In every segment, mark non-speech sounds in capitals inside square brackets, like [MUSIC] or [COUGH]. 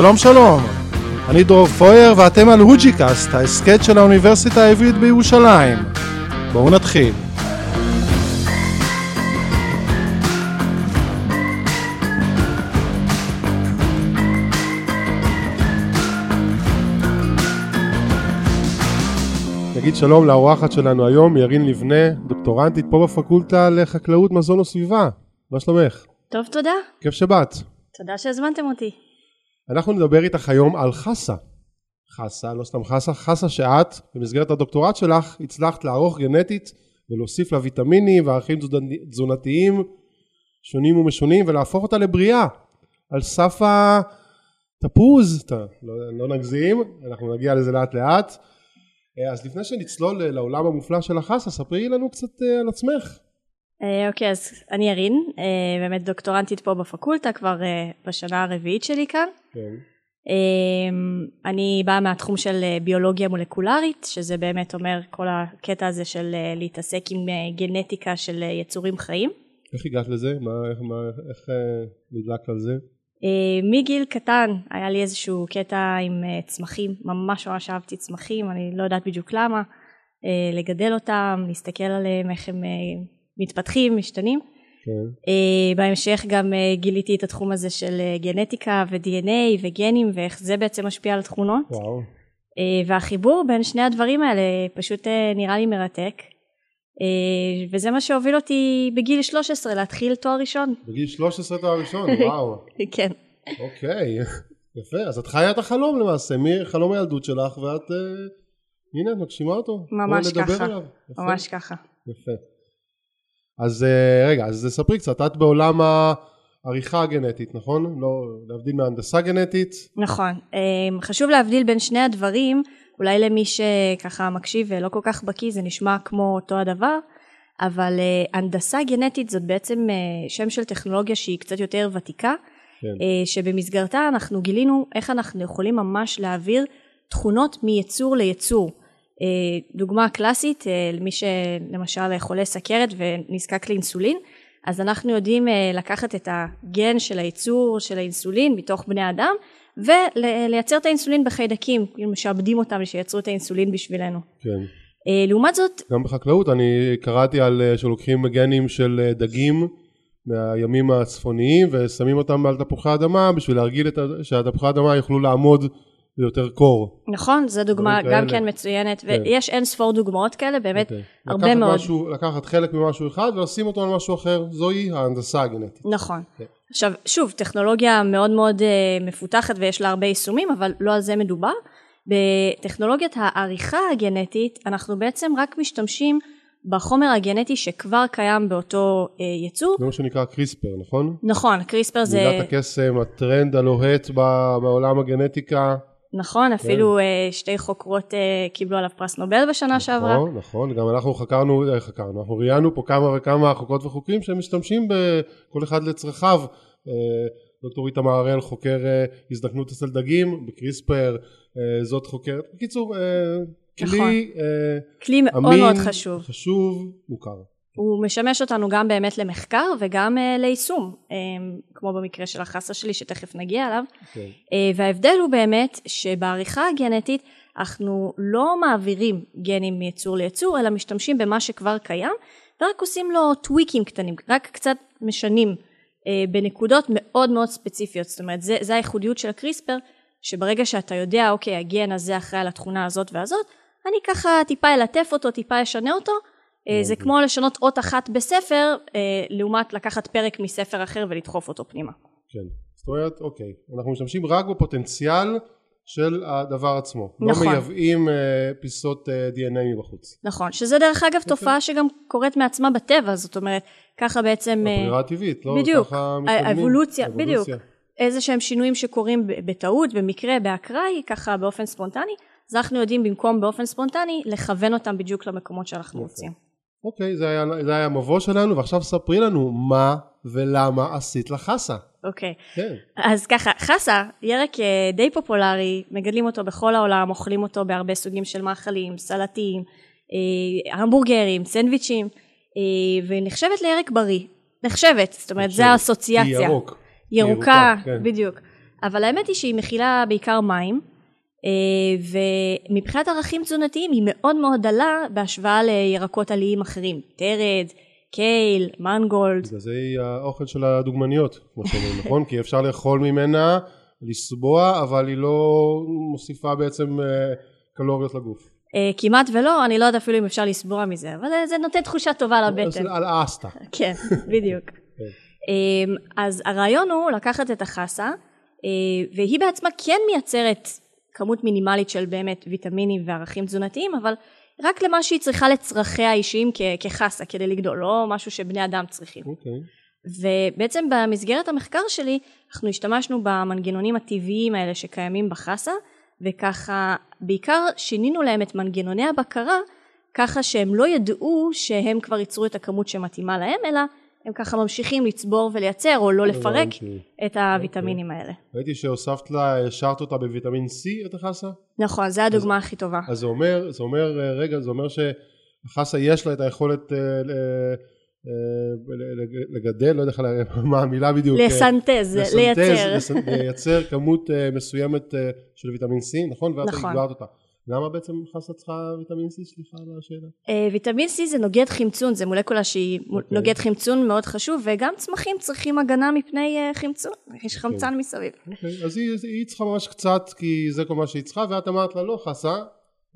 שלום שלום, אני דרור פויר ואתם על הוג'יקאסט, ההסכת של האוניברסיטה העברית בירושלים. בואו נתחיל. נגיד שלום לאורחת שלנו היום, ירין לבנה, דוקטורנטית פה בפקולטה לחקלאות, מזון וסביבה. מה שלומך? טוב, תודה. כיף שבאת. תודה שהזמנתם אותי. אנחנו נדבר איתך היום על חסה. חסה, לא סתם חסה, חסה שאת, במסגרת הדוקטורט שלך, הצלחת לערוך גנטית ולהוסיף לה ויטמינים וערכים תזונתיים שונים ומשונים ולהפוך אותה לבריאה על סף התפוז, לא, לא נגזים, אנחנו נגיע לזה לאט לאט. אז לפני שנצלול לעולם המופלא של החסה, ספרי לנו קצת אה, על עצמך. אה, אוקיי, אז אני ירין, אה, באמת דוקטורנטית פה בפקולטה, כבר אה, בשנה הרביעית שלי כאן. כן. אני באה מהתחום של ביולוגיה מולקולרית, שזה באמת אומר כל הקטע הזה של להתעסק עם גנטיקה של יצורים חיים. איך הגעת לזה? מה, איך, מה, איך נדלקת על זה? מגיל קטן היה לי איזשהו קטע עם צמחים, ממש ממש אהבתי צמחים, אני לא יודעת בדיוק למה, לגדל אותם, להסתכל עליהם, איך הם מתפתחים, משתנים. כן. Uh, בהמשך גם uh, גיליתי את התחום הזה של uh, גנטיקה ו-DNA וגנים ואיך זה בעצם משפיע על תכונות. וואו. Uh, והחיבור בין שני הדברים האלה פשוט נראה לי מרתק. וזה מה שהוביל אותי בגיל 13 להתחיל תואר ראשון. בגיל 13 תואר ראשון, וואו. [LAUGHS] כן. אוקיי, יפה. אז את חיה את החלום למעשה, מחלום הילדות שלך ואת, הנה, את מגשימה אותו. ממש ככה. ממש ככה. יפה. אז אה, רגע, אז ספרי קצת, את בעולם העריכה הגנטית, נכון? לא, להבדיל מהנדסה גנטית. נכון. אה, חשוב להבדיל בין שני הדברים, אולי למי שככה מקשיב ולא כל כך בקיא זה נשמע כמו אותו הדבר, אבל אה, הנדסה גנטית זאת בעצם שם של טכנולוגיה שהיא קצת יותר ותיקה, כן. שבמסגרתה אנחנו גילינו איך אנחנו יכולים ממש להעביר תכונות מיצור ליצור. אה, דוגמה קלאסית, אה, למי שלמשל חולה סכרת ונזקק לאינסולין, אז אנחנו יודעים אה, לקחת את הגן של הייצור של האינסולין מתוך בני אדם ולייצר את האינסולין בחיידקים, כאילו משעבדים אותם שייצרו את האינסולין בשבילנו. כן. לעומת זאת... גם בחקלאות אני קראתי על שלוקחים גנים של דגים מהימים הצפוניים ושמים אותם על תפוחי אדמה בשביל להרגיל את שהתפוחי אדמה יוכלו לעמוד ליותר קור. נכון, זו דוגמה גם כן מצוינת, כן. ויש אין ספור דוגמאות כאלה, באמת okay. אוקיי. הרבה לקחת מאוד. משהו, לקחת חלק ממשהו אחד ולשים אותו על משהו אחר, זוהי ההנדסה הגנטית. נכון. Okay. כן. עכשיו, שוב, טכנולוגיה מאוד מאוד uh, מפותחת ויש לה הרבה יישומים, אבל לא על זה מדובר. בטכנולוגיית העריכה הגנטית, אנחנו בעצם רק משתמשים בחומר הגנטי שכבר קיים באותו uh, יצור. זה מה שנקרא קריספר, נכון? נכון, קריספר זה... מילת הקסם, הטרנד הלוהט בעולם הגנטיקה. נכון, אפילו כן. שתי חוקרות אה, קיבלו עליו פרס נובל בשנה נכון, שעברה. נכון, נכון, גם אנחנו חקרנו, אה, חקרנו, אנחנו ראיינו פה כמה וכמה חוקרות וחוקרים שמשתמשים בכל אחד לצרכיו. דוקטור איתמר הראל חוקר הזדקנות אצל דגים בקריספר, זאת חוקרת, בקיצור, כלי, נכון. כלי מאוד אמין, מאוד חשוב. חשוב, מוכר. הוא משמש אותנו גם באמת למחקר וגם uh, ליישום, um, כמו במקרה של החסה שלי שתכף נגיע אליו. Okay. אוקיי. Uh, וההבדל הוא באמת שבעריכה הגנטית אנחנו לא מעבירים גנים מיצור ליצור, אלא משתמשים במה שכבר קיים, ורק עושים לו טוויקים קטנים, רק קצת משנים uh, בנקודות מאוד מאוד ספציפיות. זאת אומרת, זה, זה הייחודיות של הקריספר, שברגע שאתה יודע, אוקיי, הגן הזה אחראי על התכונה הזאת והזאת, אני ככה טיפה אלטף אותו, טיפה אשנה אותו, אה, זה כמו לשנות אות אחת בספר, אה, לעומת לקחת פרק מספר אחר ולדחוף אותו פנימה. כן, זאת אומרת, אוקיי, אנחנו משתמשים רק בפוטנציאל של הדבר עצמו. לא נכון. לא מייבאים אה, פיסות אה, DNA מבחוץ. נכון, שזה דרך אגב okay. תופעה שגם קורית מעצמה בטבע, זאת אומרת, ככה בעצם... אה, הברירה הטבעית, לא בדיוק, ככה מתקדמים. האבולוציה, בדיוק. איזה שהם שינויים שקורים בטעות, במקרה, באקראי, ככה באופן ספונטני, אז אנחנו יודעים במקום באופן ספונטני, לכוון אותם בדיוק למקומות שאנחנו רוצים. אוקיי, זה היה, זה היה המבוא שלנו, ועכשיו ספרי לנו מה ולמה עשית לחסה. אוקיי. כן. אז ככה, חסה, ירק אה, די פופולרי, מגדלים אותו בכל העולם, אוכלים אותו בהרבה סוגים של מאכלים, סלטים, אה, המבורגרים, סנדוויצ'ים, אה, ונחשבת לירק בריא. נחשבת, זאת אומרת, זה האסוציאציה. היא ירוק. ירוקה, ירוקה כן. בדיוק. אבל האמת היא שהיא מכילה בעיקר מים, ומבחינת ערכים תזונתיים היא מאוד מאוד דלה בהשוואה לירקות עליים אחרים, תרד, קייל, מנגולד. בגלל זה היא האוכל של הדוגמניות, כמו שאומרים, [LAUGHS] נכון? כי אפשר לאכול ממנה, לסבוע, אבל היא לא מוסיפה בעצם קלוריות לגוף. Uh, כמעט ולא, אני לא יודעת אפילו אם אפשר לסבוע מזה, אבל זה נותן תחושה טובה לבטן. על האסטה. [LAUGHS] כן, בדיוק. um, [LAUGHS] אז הרעיון הוא לקחת את החסה, והיא בעצמה כן מייצרת כמות מינימלית של באמת ויטמינים וערכים תזונתיים, אבל רק למה שהיא צריכה לצרכיה האישיים כחסה כדי לגדול, לא משהו שבני אדם צריכים. Okay. אוקיי. ובעצם במסגרת המחקר שלי, אנחנו השתמשנו במנגנונים הטבעיים האלה שקיימים בחסה, וככה בעיקר שינינו להם את מנגנוני הבקרה ככה שהם לא ידעו שהם כבר ייצרו את הכמות שמתאימה להם אלא הם ככה ממשיכים לצבור ולייצר או לא לפרק את הוויטמינים האלה. ראיתי שהוספת לה, השארת אותה בוויטמין C את החסה? נכון, זו הדוגמה הכי טובה. אז זה אומר, זה אומר, רגע, זה אומר שהחסה יש לה את היכולת אה, אה, לגדל, לא יודע [LAUGHS] מה המילה בדיוק. לסנטז, לייצר. לייצר כמות אה, מסוימת אה, של ויטמין C, נכון? ואת נכון. הגברת אותה. למה בעצם חסה צריכה ויטמין C? סליחה על השאלה. ויטמין C זה נוגד חמצון, זה מולקולה שהיא okay. אוקיי. נוגד חמצון מאוד חשוב, וגם צמחים צריכים הגנה מפני חמצון, יש okay. חמצן מסביב. אוקיי, okay. אז היא, היא צריכה ממש קצת, כי זה כל מה שהיא צריכה, ואת אמרת לה, לא חסה,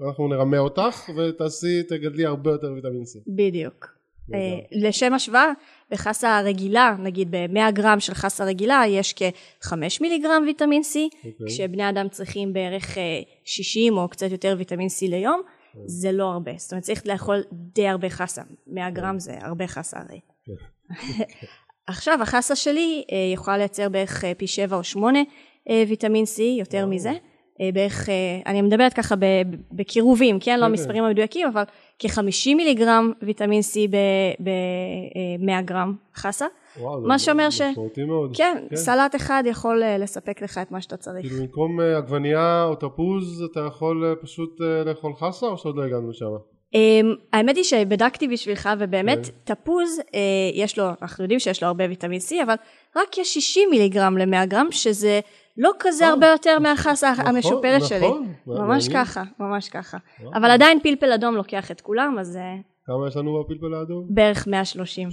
אנחנו נרמה אותך, ותעשי, תגדלי הרבה יותר ויטמין C. בדיוק. אה, לשם השוואה, בחסה רגילה, נגיד ב-100 גרם של חסה רגילה, יש כ-5 מיליגרם ויטמין C, okay. אוקיי. כשבני אדם צריכים בערך 60 אה, או קצת יותר ויטמין C ליום, okay. כן. זה לא הרבה. זאת אומרת, צריך לאכול די הרבה חסה. 100 כן. גרם זה הרבה חסה הרי. Okay. [LAUGHS] עכשיו, החסה שלי אה, יכולה לייצר בערך פי 7 או 8 ויטמין C, יותר wow. מזה. בערך, אני מדברת ככה בקירובים, כן? לא המספרים המדויקים, אבל כ-50 מיליגרם ויטמין C ב-100 גרם חסה. וואו, מה שאומר ש... משמעותי מאוד. כן, כן, סלט אחד יכול אה, לספק לך את מה שאתה צריך. כאילו במקום אה, עגבנייה או תפוז אתה יכול אה, פשוט לאכול חסה או שעוד לא הגענו לשם? אמ, האמת היא שבדקתי בשבילך ובאמת כן. תפוז יש לו, אנחנו יודעים שיש לו הרבה ויטמין C אבל רק כ-60 מיליגרם ל-100 גרם שזה לא כזה הרבה יותר מהחסה נכון, המשופרת שלי. נכון, ממש ככה, ממש ככה. אבל עדיין פלפל אדום לוקח את כולם, אז... אה, כמה יש לנו בפלפל האדום? בערך 130.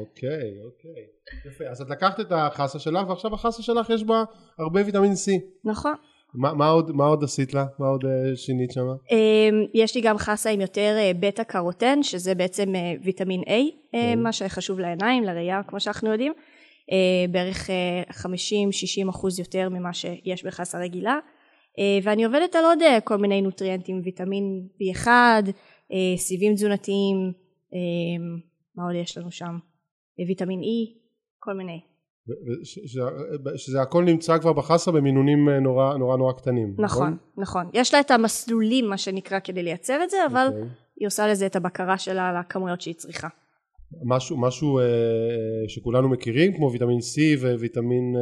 אוקיי, אוקיי. יפה. אז את לקחת את החסה שלך, ועכשיו החסה שלך יש בה הרבה ויטמין C. נכון. מה, מה, עוד, מה עוד עשית לה? מה עוד uh, שינית שם? Um, יש לי גם חסה עם יותר uh, בטא קרוטן, שזה בעצם ויטמין A, okay. מה שחשוב לעיניים, לראייה, כמו שאנחנו יודעים. אה, בערך 50-60 אה, אחוז יותר ממה שיש רגילה אה, ואני עובדת על עוד כל מיני נוטריאנטים ויטמין B1 סיבים תזונתיים מה עוד יש לנו שם ויטמין E כל מיני שזה, שזה הכל נמצא כבר בחסה במינונים נורא נורא נורא קטנים נכון נכון, נכון. יש לה את המסלולים מה שנקרא כדי לייצר את זה אבל okay. אוקיי. היא עושה לזה את הבקרה שלה על הכמויות שהיא צריכה משהו, משהו אה, שכולנו מכירים כמו ויטמין C וויטמין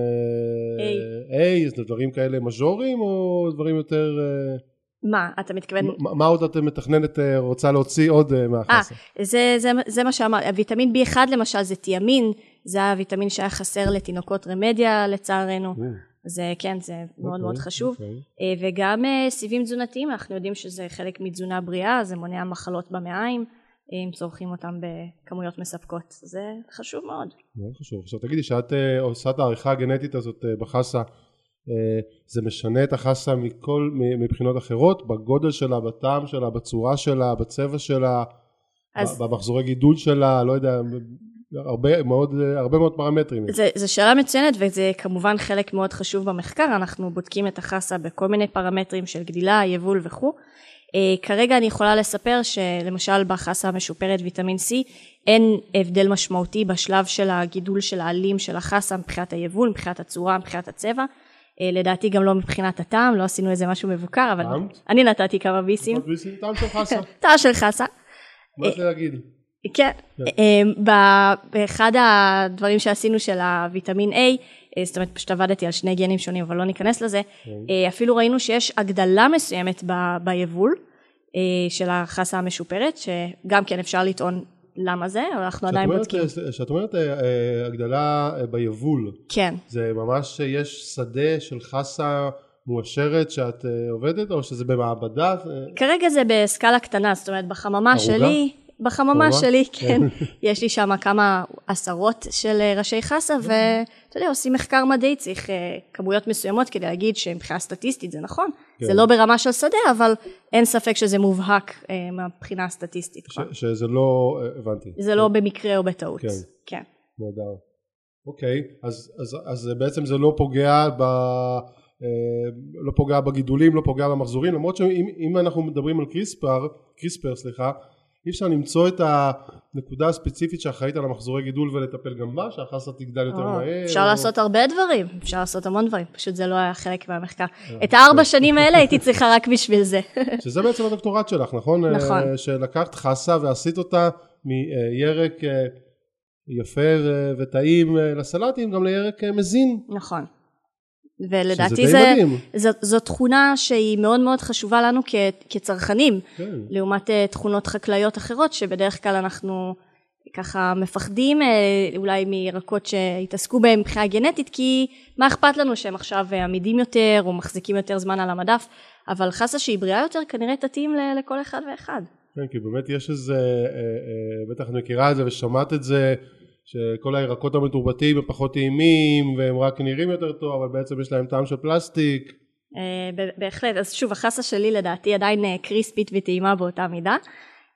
אה, A, זה דברים כאלה מז'וריים או דברים יותר... אה... מה, אתה מתכוון? מה, מה עוד את מתכננת, אה, רוצה להוציא עוד אה, מהחסה? אה, זה, זה, זה מה שאמר, ויטמין B1 למשל זה תיאמין, זה הוויטמין שהיה חסר לתינוקות רמדיה לצערנו. זה כן, זה מאוד okay, מאוד אוקיי, חשוב. Okay. אוקיי. וגם סיבים תזונתיים, אנחנו יודעים שזה חלק מתזונה בריאה, זה מונע מחלות במעיים. אם צורכים אותם בכמויות מספקות. זה חשוב מאוד. מאוד חשוב. עכשיו תגידי, שאת uh, עושה את העריכה הגנטית הזאת uh, בחסה, uh, זה משנה את החסה מכל, מבחינות אחרות? בגודל שלה, בטעם שלה, בצורה שלה, בצבע שלה, אז... במחזורי גידול שלה, לא יודע, הרבה מאוד, הרבה מאוד פרמטרים. זו שאלה מצוינת וזה כמובן חלק מאוד חשוב במחקר, אנחנו בודקים את החסה בכל מיני פרמטרים של גדילה, יבול וכו'. Uh, כרגע אני יכולה לספר שלמשל בחסה המשופרת ויטמין C אין הבדל משמעותי בשלב של הגידול של העלים של החסה מבחינת היבול, מבחינת הצורה, מבחינת הצבע. Uh, לדעתי גם לא מבחינת הטעם, לא עשינו איזה משהו מבוקר, אבל? אני נתתי כמה ביסים. טעם של חסה. [LAUGHS] טעם של חסה. מה זה להגיד? כן, כן. באחד הדברים שעשינו של הוויטמין A אה, זאת אומרת פשוט עבדתי על שני גנים שונים אבל לא ניכנס לזה, כן. אה, אפילו ראינו שיש הגדלה מסוימת ביבול אה, של החסה המשופרת שגם כן אפשר לטעון למה זה, אבל אנחנו עדיין בודקים. כשאת אומרת הגדלה ביבול, כן. זה ממש יש שדה של חסה מואשרת שאת עובדת, או שזה במעבדה? כרגע זה בסקאלה קטנה, זאת אומרת בחממה ערוגה? שלי, בחממה? שלי, כן, יש לי שם כמה עשרות של אה, ראשי חסה, ואתה יודע, עושים מחקר מדעי, צריך אה, כמויות מסוימות כדי להגיד שמבחינה סטטיסטית זה נכון. כן. זה לא ברמה של שדה, אבל אין ספק שזה מובהק אה, מהבחינה הסטטיסטית. ש. שזה לא, הבנתי. זה לא במקרה או בטעות. כן. כן. נהדר. אוקיי, אז, אז, אז בעצם זה לא פוגע ב... לא פוגע בגידולים, לא פוגע במחזורים, למרות שאם אם אנחנו מדברים על קריספר, קריספר סליחה, אי אפשר למצוא את הנקודה הספציפית שאחראית על המחזורי גידול ולטפל גם בה, שהחסה תגדל יותר או, מהר. אפשר או... לעשות הרבה דברים, אפשר לעשות המון דברים, פשוט זה לא היה חלק מהמחקר. אה, את הארבע שנים האלה הייתי צריכה רק בשביל זה. [LAUGHS] שזה בעצם הדוקטורט שלך, נכון? נכון. אה, שלקחת חסה ועשית אותה מירק אה, יפה וטעים אה, לסלטים, גם לירק אה, מזין. נכון. ולדעתי זה. זו, זו תכונה שהיא מאוד מאוד חשובה לנו כ, כצרכנים, כן. לעומת אה, תכונות חקלאיות אחרות שבדרך כלל אנחנו ככה מפחדים אה, אולי מירקות שהתעסקו בהם מבחינה גנטית, כי מה אכפת לנו שהם עכשיו אה, עמידים יותר או מחזיקים יותר זמן על המדף, אבל חסה שהיא בריאה יותר כנראה תתאים ל- לכל אחד ואחד. כן, כי באמת יש איזה, בטח את מכירה את זה ושמעת את זה, שכל הירקות המתורבתים הם פחות טעימים והם רק נראים יותר טוב, אבל בעצם יש להם טעם של פלסטיק. אה, בהחלט, אז שוב, החסה שלי לדעתי עדיין אה, קריספית וטעימה באותה מידה.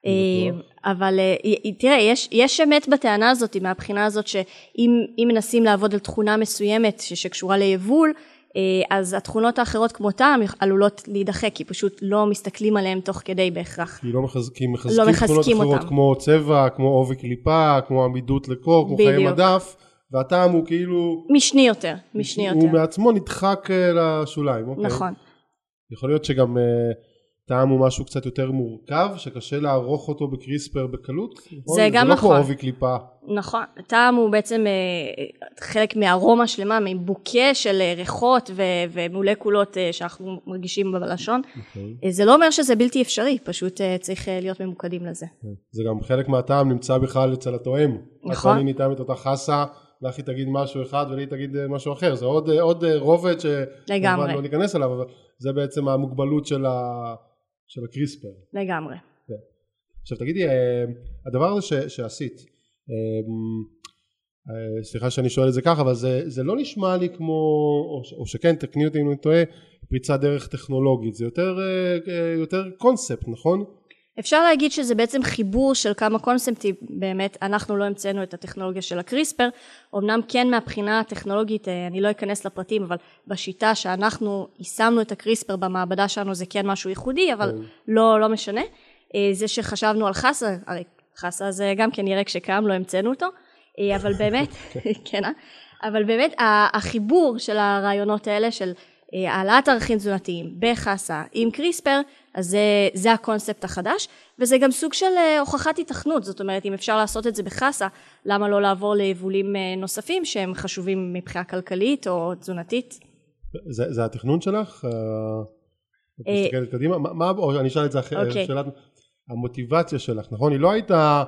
אה, אבל אה, תראה, יש, יש אמת בטענה הזאת מהבחינה הזאת שאם אם מנסים לעבוד על תכונה מסוימת שקשורה ליבול, אז התכונות האחרות כמו טעם עלולות להידחק, כי פשוט לא מסתכלים עליהם תוך כדי בהכרח. כי לא מחז... כי מחזקים לא מחזקים תכונות אחרות אותם. כמו צבע, כמו עובי קליפה, כמו עמידות לקור, כמו חיי בדיוק. מדף, והטעם הוא כאילו, משני יותר, משני הוא יותר. מעצמו נדחק אה, לשוליים. אוקיי. נכון. יכול להיות שגם אה, טעם הוא משהו קצת יותר מורכב, שקשה לערוך אותו בקריספר בקלות. נכון? זה גם זה לא נכון. כמו עובי קליפה. נכון, טעם הוא בעצם אה, חלק מארומה שלמה, מבוקה של אה, ריחות ו- ומולקולות אה, שאנחנו מרגישים בלשון. נכון. אה, זה לא אומר שזה בלתי אפשרי, פשוט צריך להיות ממוקדים לזה. זה גם חלק מהטעם נמצא בכלל אצל התואם. נכון. אני ניתן את אותה חסה, לך היא תגיד משהו אחד ולי תגיד משהו אחר. זה עוד, עוד רובד לגמרי. שכמובן לא ניכנס אליו, אבל זה בעצם המוגבלות של, ה... של הקריספר. לגמרי. עכשיו תגידי, אה, הדבר הזה ש, שעשית, אה, אה, סליחה שאני שואל את זה ככה, אבל זה, זה לא נשמע לי כמו, או, ש- או שכן, תקני אותי אם אני טועה, פריצת דרך טכנולוגית, זה יותר, יותר קונספט, נכון? אפשר להגיד שזה בעצם חיבור של כמה קונספטים, באמת אנחנו לא המצאנו את הטכנולוגיה של הקריספר, אמנם כן מהבחינה הטכנולוגית, אה, אני לא אכנס לפרטים, אבל בשיטה שאנחנו יישמנו את הקריספר במעבדה שלנו זה כן משהו ייחודי, אבל כן. לא, לא משנה. אה, זה שחשבנו על חסה, הרי חסה זה גם כן ירק שקיים, לא המצאנו אותו, אה, אבל באמת, [LAUGHS] כן? אבל באמת החיבור של הרעיונות האלה של העלאת ערכים תזונתיים בחסה עם קריספר, אז זה, זה הקונספט החדש, וזה גם סוג של אה, הוכחת התכנות, זאת אומרת אם אפשר לעשות את זה בחסה, למה לא לעבור ליבולים אה, נוספים שהם חשובים מבחינה כלכלית או תזונתית? זה, זה התכנון שלך? אה, את אה, מסתכלת קדימה? מה, מה- או אני אשאל את זה אחרת, אוקיי. שאלת המוטיבציה שלך, נכון? היא לא הייתה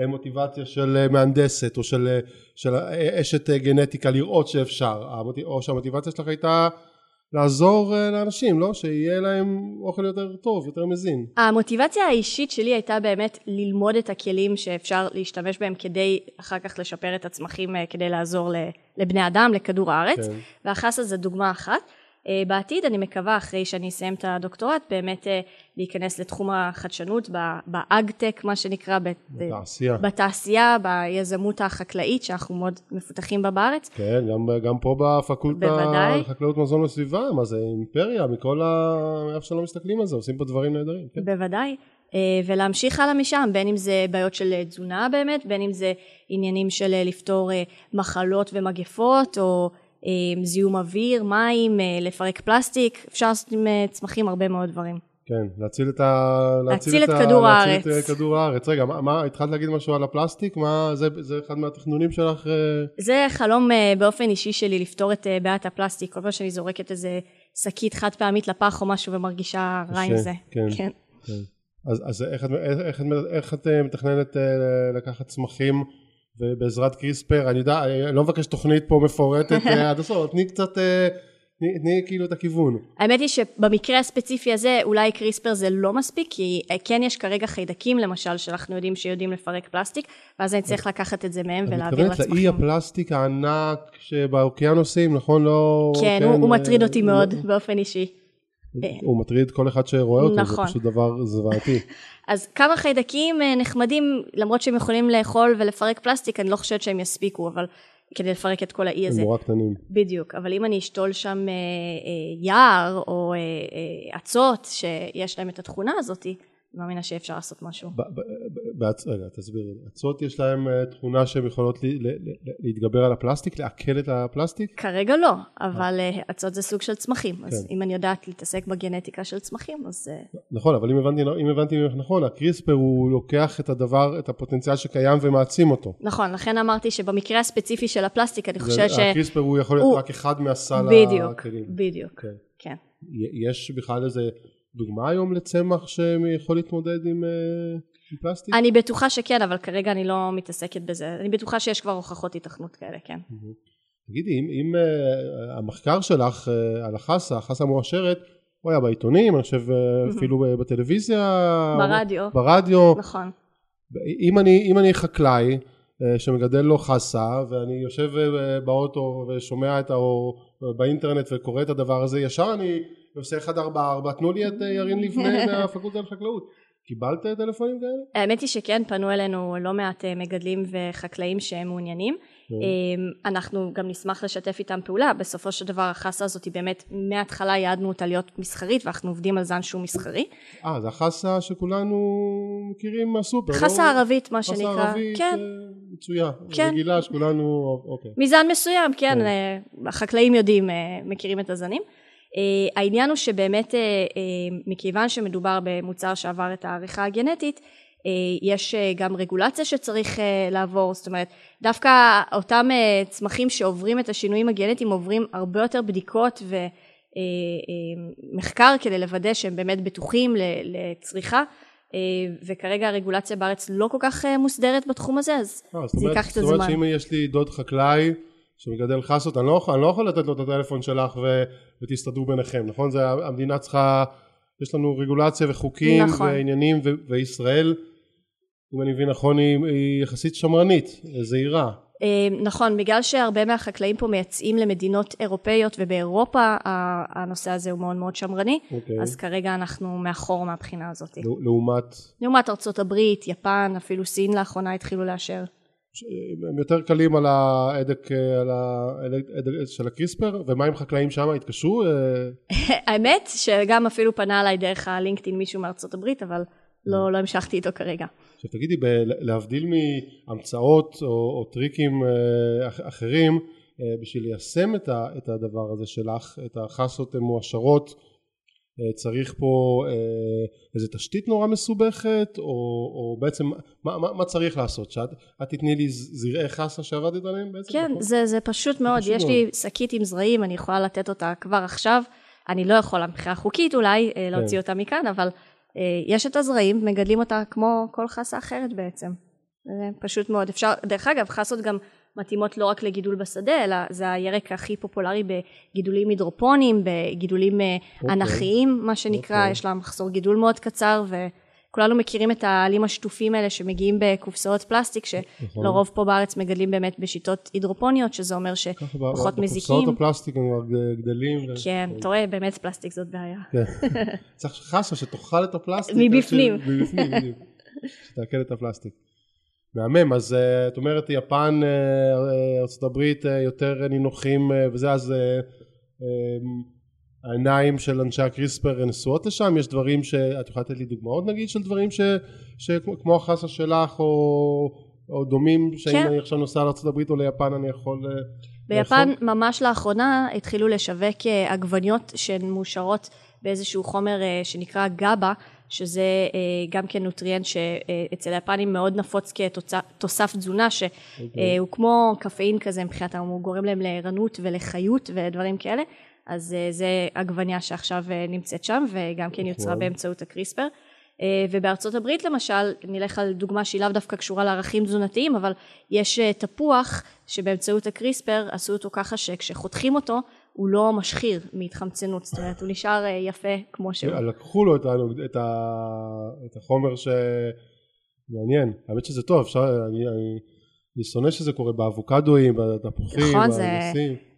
אה, מוטיבציה של אה, מהנדסת או של, אה, של אה, אשת אה, גנטיקה לראות שאפשר, או שהמוטיבציה שלך הייתה לעזור אה, לאנשים, לא? שיהיה להם אוכל יותר טוב, יותר מזין. המוטיבציה האישית שלי הייתה באמת ללמוד את הכלים שאפשר להשתמש בהם כדי אחר כך לשפר את הצמחים אה, כדי לעזור לבני אדם, לכדור הארץ, כן. והחסה זה דוגמה אחת. אה, בעתיד אני מקווה אחרי שאני אסיים את הדוקטורט באמת אה, להיכנס לתחום החדשנות באגטק מה שנקרא, בתעשייה. בתעשייה, ביזמות החקלאית שאנחנו מאוד מפותחים בה בארץ. כן, גם, גם פה בפקולטה. לחקלאות מזון וסביבה, מה זה אימפריה, מכל ה... איפה שלא מסתכלים על זה, עושים פה דברים נהדרים. כן. בוודאי. אה, ולהמשיך הלאה משם, בין אם זה בעיות של תזונה באמת, בין אם זה עניינים של לפתור מחלות ומגפות, או זיהום אוויר, מים, אה, לפרק פלסטיק, אפשר לעשות עם אה, צמחים הרבה מאוד דברים. כן, להציל את ה... להציל את ה- כדור להציל הארץ. את אה, כדור הארץ. רגע, מה, מה, התחלת להגיד משהו על הפלסטיק? מה, זה, זה אחד מהתכנונים שלך? זה חלום באופן אישי שלי לפתור את בעיית הפלסטיק, כל פעם שאני זורקת איזה שקית חד פעמית לפח או משהו ומרגישה רע עם זה. כן. כן. כן. אז, אז איך, את, איך, איך, איך את מתכננת לקחת צמחים ובעזרת קריספר, אני יודע, אני לא מבקש תוכנית פה מפורטת [LAUGHS] עד הסוף, תני קצת תני כאילו את הכיוון. האמת היא שבמקרה הספציפי הזה אולי קריספר זה לא מספיק כי כן יש כרגע חיידקים למשל שאנחנו יודעים שיודעים לפרק פלסטיק ואז אני צריך לקחת את זה מהם ולהעביר לצמחים. את מתכוונת לאי הפלסטיק הענק שבאוקיינוסים נכון לא... כן, הוא, הוא מטריד אותי מאוד באופן אישי. הוא מטריד כל אחד שרואה אותו, נכון. זה פשוט דבר זוועתי. [LAUGHS] אז כמה חיידקים אה, נחמדים, למרות שהם יכולים לאכול ולפרק פלסטיק, אני לא חושבת שהם יספיקו, אבל כדי לפרק את כל האי הזה. הם נורא קטנים. בדיוק, אבל אם אני אשתול שם אה, אה, יער או אה, אה, אצות שיש להם את התכונה הזאתי, מאמינה שאפשר לעשות משהו. רגע, תסבירי. אצות יש להם אה, תכונה שהן יכולות להתגבר על הפלסטיק, לעכל את הפלסטיק? כרגע לא, אבל אצות אה, זה סוג של צמחים, אז כן. אם אני יודעת להתעסק בגנטיקה של צמחים, אז... אה, נכון, אבל אם הבנתי ממך נכון, הקריספר הוא לוקח את הדבר, את הפוטנציאל שקיים ומעצים אותו. נכון, לכן אמרתי שבמקרה הספציפי של הפלסטיק, אני חושבת ש... הקריספר הוא יכול להיות רק אחד מהסל הכלים. בדיוק, בדיוק, כן. כן. יש בכלל איזה... דוגמה היום לצמח שיכול להתמודד עם, אה, עם פלסטיק? אני בטוחה שכן, אבל כרגע אני לא מתעסקת בזה. אני בטוחה שיש כבר הוכחות התכנות כאלה, כן. תגידי, אם, אם uh, המחקר שלך uh, על החסה, החסה המואשרת, הוא היה בעיתונים, אני חושב אפילו בטלוויזיה. ברדיו. ברדיו. נכון. אם אני, אם אני חקלאי שמגדל לו חסה, ואני יושב באוטו ושומע את ה... או באינטרנט וקורא את הדבר הזה, ישר אני ועושה 144, תנו לי את אה, ירין לבנה [LAUGHS] מהפקולטה לחקלאות. קיבלת טלפונים כאלה? האמת היא שכן, פנו אלינו לא מעט אה, מגדלים וחקלאים שהם מעוניינים. כן. אמ, אנחנו גם נשמח לשתף איתם פעולה, בסופו של דבר החסה הזאת היא באמת, מההתחלה יעדנו אותה להיות מסחרית ואנחנו עובדים על זן שהוא מסחרי. אה, זה החסה שכולנו מכירים מהסופר, לא? חסה ערבית מה שנקרא. חסה ערבית כן. מצויה, כן. רגילה שכולנו, אוקיי. מזן מסוים, כן, כן. החקלאים יודעים, מכירים את הזנים. Uh, העניין הוא שבאמת uh, uh, מכיוון שמדובר במוצר שעבר את העריכה הגנטית יש גם רגולציה שצריך לעבור זאת אומרת דווקא אותם צמחים שעוברים את השינויים הגנטיים עוברים הרבה יותר בדיקות ומחקר כדי לוודא שהם באמת בטוחים לצריכה וכרגע הרגולציה בארץ לא כל כך מוסדרת בתחום הזה אז 아, זה ייקח קצת זמן. זאת אומרת שאם יש לי דוד חקלאי שמגדל חסות, אני לא, אני לא יכול לתת לו את הטלפון שלך ו, ותסתדרו ביניכם, נכון? זה, המדינה צריכה, יש לנו רגולציה וחוקים נכון. ועניינים ו, וישראל, אם אני מבין נכון, היא, היא יחסית שמרנית, זהירה. אה, נכון, בגלל שהרבה מהחקלאים פה מייצאים למדינות אירופאיות ובאירופה הנושא הזה הוא מאוד מאוד שמרני, okay. אוקיי. אז כרגע אנחנו מאחור מהבחינה הזאת. לעומת? לעומת ארצות הברית, יפן, אפילו סין לאחרונה התחילו לאשר. הם יותר קלים על ההדק, על ההדק של הקריספר, ומה עם חקלאים שם התקשרו? [LAUGHS] האמת שגם אפילו פנה אליי דרך הלינקדאין מישהו מארצות הברית, אבל לא, לא המשכתי איתו כרגע. עכשיו תגידי, להבדיל מהמצאות או, או טריקים אה, אחרים, אה, בשביל ליישם את הדבר הזה שלך, את החסות מועשרות, אה, צריך פה אה, איזה תשתית נורא מסובכת או, או בעצם מה, מה, מה צריך לעשות שאת תתני לי זרעי חסה שעבדת עליהם בעצם? כן נכון? זה, זה פשוט מאוד פשוט יש מאוד. לי שקית עם זרעים אני יכולה לתת אותה כבר עכשיו אני לא יכולה מבחינה חוקית אולי אה, להוציא כן. אותה מכאן אבל יש את הזרעים מגדלים אותה כמו כל חסה אחרת בעצם זה פשוט מאוד אפשר דרך אגב חסות גם מתאימות לא רק לגידול בשדה, אלא זה הירק הכי פופולרי בגידולים הידרופונים, בגידולים okay. אה, אוקיי. אנכיים, מה שנקרא, okay. אוקיי. יש לה מחסור גידול מאוד קצר, וכולנו מכירים את העלים השטופים האלה שמגיעים בקופסאות פלסטיק, נכון. שלרוב פה בארץ מגדלים באמת בשיטות הידרופוניות, שזה אומר שפחות מזיקים. בקופסאות הפלסטיק הם גדלים. כן, אתה רואה, באמת פלסטיק זאת בעיה. כן. [LAUGHS] צריך חסה שתאכל את הפלסטיק. מבפנים. מבפנים, בדיוק. שתאכל את הפלסטיק. מהמם, אז uh, את אומרת יפן, uh, ארה"ב uh, יותר נינוחים וזה, אז העיניים של אנשי הקריספר נשואות לשם, יש דברים שאת יכולה לתת לי דוגמאות נגיד של דברים ש, שכמו החסה שלך או, או דומים, שאם כן. אני עכשיו נוסע לארה"ב או ליפן אני יכול ביפן לאכול? ממש לאחרונה התחילו לשווק עגבניות שהן מאושרות באיזשהו חומר שנקרא גאבה שזה אה, גם כן נוטריאנט שאצל היפנים מאוד נפוץ כתוסף תזונה שהוא. אוקיי. כמו קפאין כזה מבחינתם, הוא גורם להם לערנות ולחיות ודברים כאלה, אז אה, זה עגבניה שעכשיו אה, נמצאת שם וגם כן יוצרה באמצעות הקריספר. ובארצות הברית למשל, נלך על דוגמה שהיא לאו דווקא קשורה לערכים תזונתיים, אבל יש תפוח שבאמצעות הקריספר עשו אותו ככה שכשחותכים אותו הוא לא משחיר מהתחמצנות, זאת אומרת הוא נשאר יפה כמו שהוא. לקחו לו את, החומר שמעניין, האמת שזה טוב, אפשר, אני, אני, אני שונא שזה קורה באבוקדואים, בתפוחים, נכון, זה,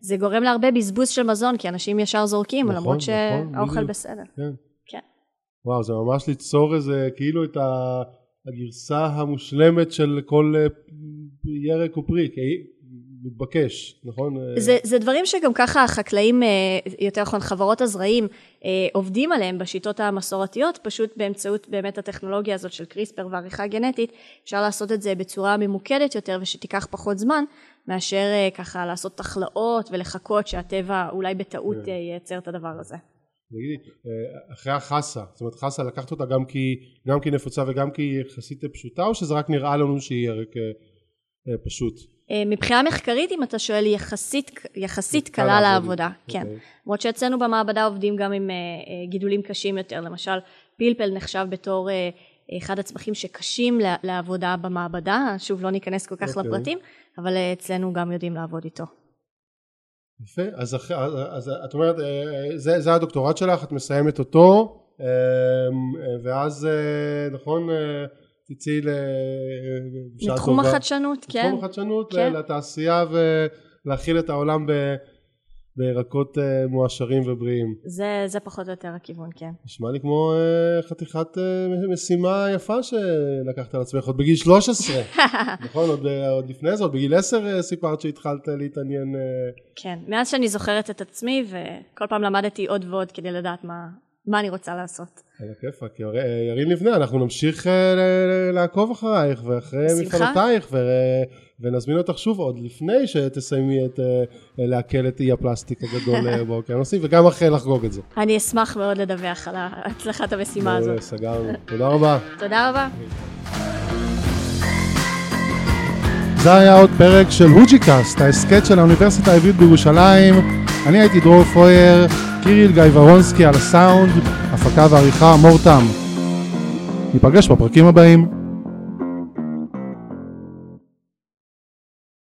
זה גורם להרבה בזבוז של מזון, כי אנשים ישר זורקים, נכון, למרות נכון, שהאוכל נכון, בסדר. כן. כן. וואו, זה ממש ליצור איזה, כאילו את הגרסה המושלמת של כל אה, ירק או פרי, מתבקש, נכון? זה, זה דברים שגם ככה החקלאים, אה, יותר נכון חברות הזרעים, אה, עובדים עליהם בשיטות המסורתיות, פשוט באמצעות באמת הטכנולוגיה הזאת של קריספר ועריכה גנטית, אפשר לעשות את זה בצורה ממוקדת יותר ושתיקח פחות זמן, מאשר אה, ככה לעשות תכלאות ולחכות שהטבע אולי בטעות כן. ייצר את הדבר הזה. תגידי, אחרי החסה, זאת אומרת חסה לקחת אותה גם כי, גם כי נפוצה וגם כי היא יחסית פשוטה, או שזה רק נראה לנו שהיא ירק פשוט? אה, מבחינה מחקרית, אם אתה שואל, היא יחסית, יחסית קלה לעבודה, okay. כן. אוקיי. למרות שאצלנו במעבדה עובדים גם עם uh, גידולים קשים יותר, למשל פלפל נחשב בתור אחד הצמחים שקשים לעבודה במעבדה, שוב לא ניכנס כל כך okay. אוקיי. לפרטים, אבל אצלנו גם יודעים לעבוד איתו. יפה, אז, אחרי, אז את אומרת, זה, זה הדוקטורט שלך, את מסיימת אותו, ואז נכון תצאי לתחום החדשנות, כן. לתחום החדשנות, כן. לתעשייה ולהכיל את העולם ב... בירקות אה, מועשרים ובריאים. זה, זה פחות או יותר הכיוון, כן. נשמע לי כמו אה, חתיכת אה, משימה יפה שלקחת על עצמך עוד בגיל 13, [LAUGHS] נכון? עוד, עוד לפני זה, עוד בגיל 10 סיפרת שהתחלת להתעניין. כן, מאז שאני זוכרת את עצמי וכל פעם למדתי עוד ועוד כדי לדעת מה, מה אני רוצה לעשות. על הכיפאק, ירין לבנה, אנחנו נמשיך אה, לעקוב אחרייך ואחרי מפעלותייך ונזמין אותך שוב עוד לפני שתסיימי את אה, לעכל את אי הפלסטיק הגדול אה, [LAUGHS] באוקיינוסים וגם אחרי לחגוג את זה. אני אשמח מאוד לדווח על הצלחת המשימה הזאת. סגרנו, תודה רבה. תודה רבה. זה היה עוד פרק של הוג'יקאסט, ההסכת של האוניברסיטה העברית בירושלים. אני הייתי דרור פויר, קיריל גיא ורונסקי על הסאונד, הפקה ועריכה מור תם. ניפגש בפרקים הבאים.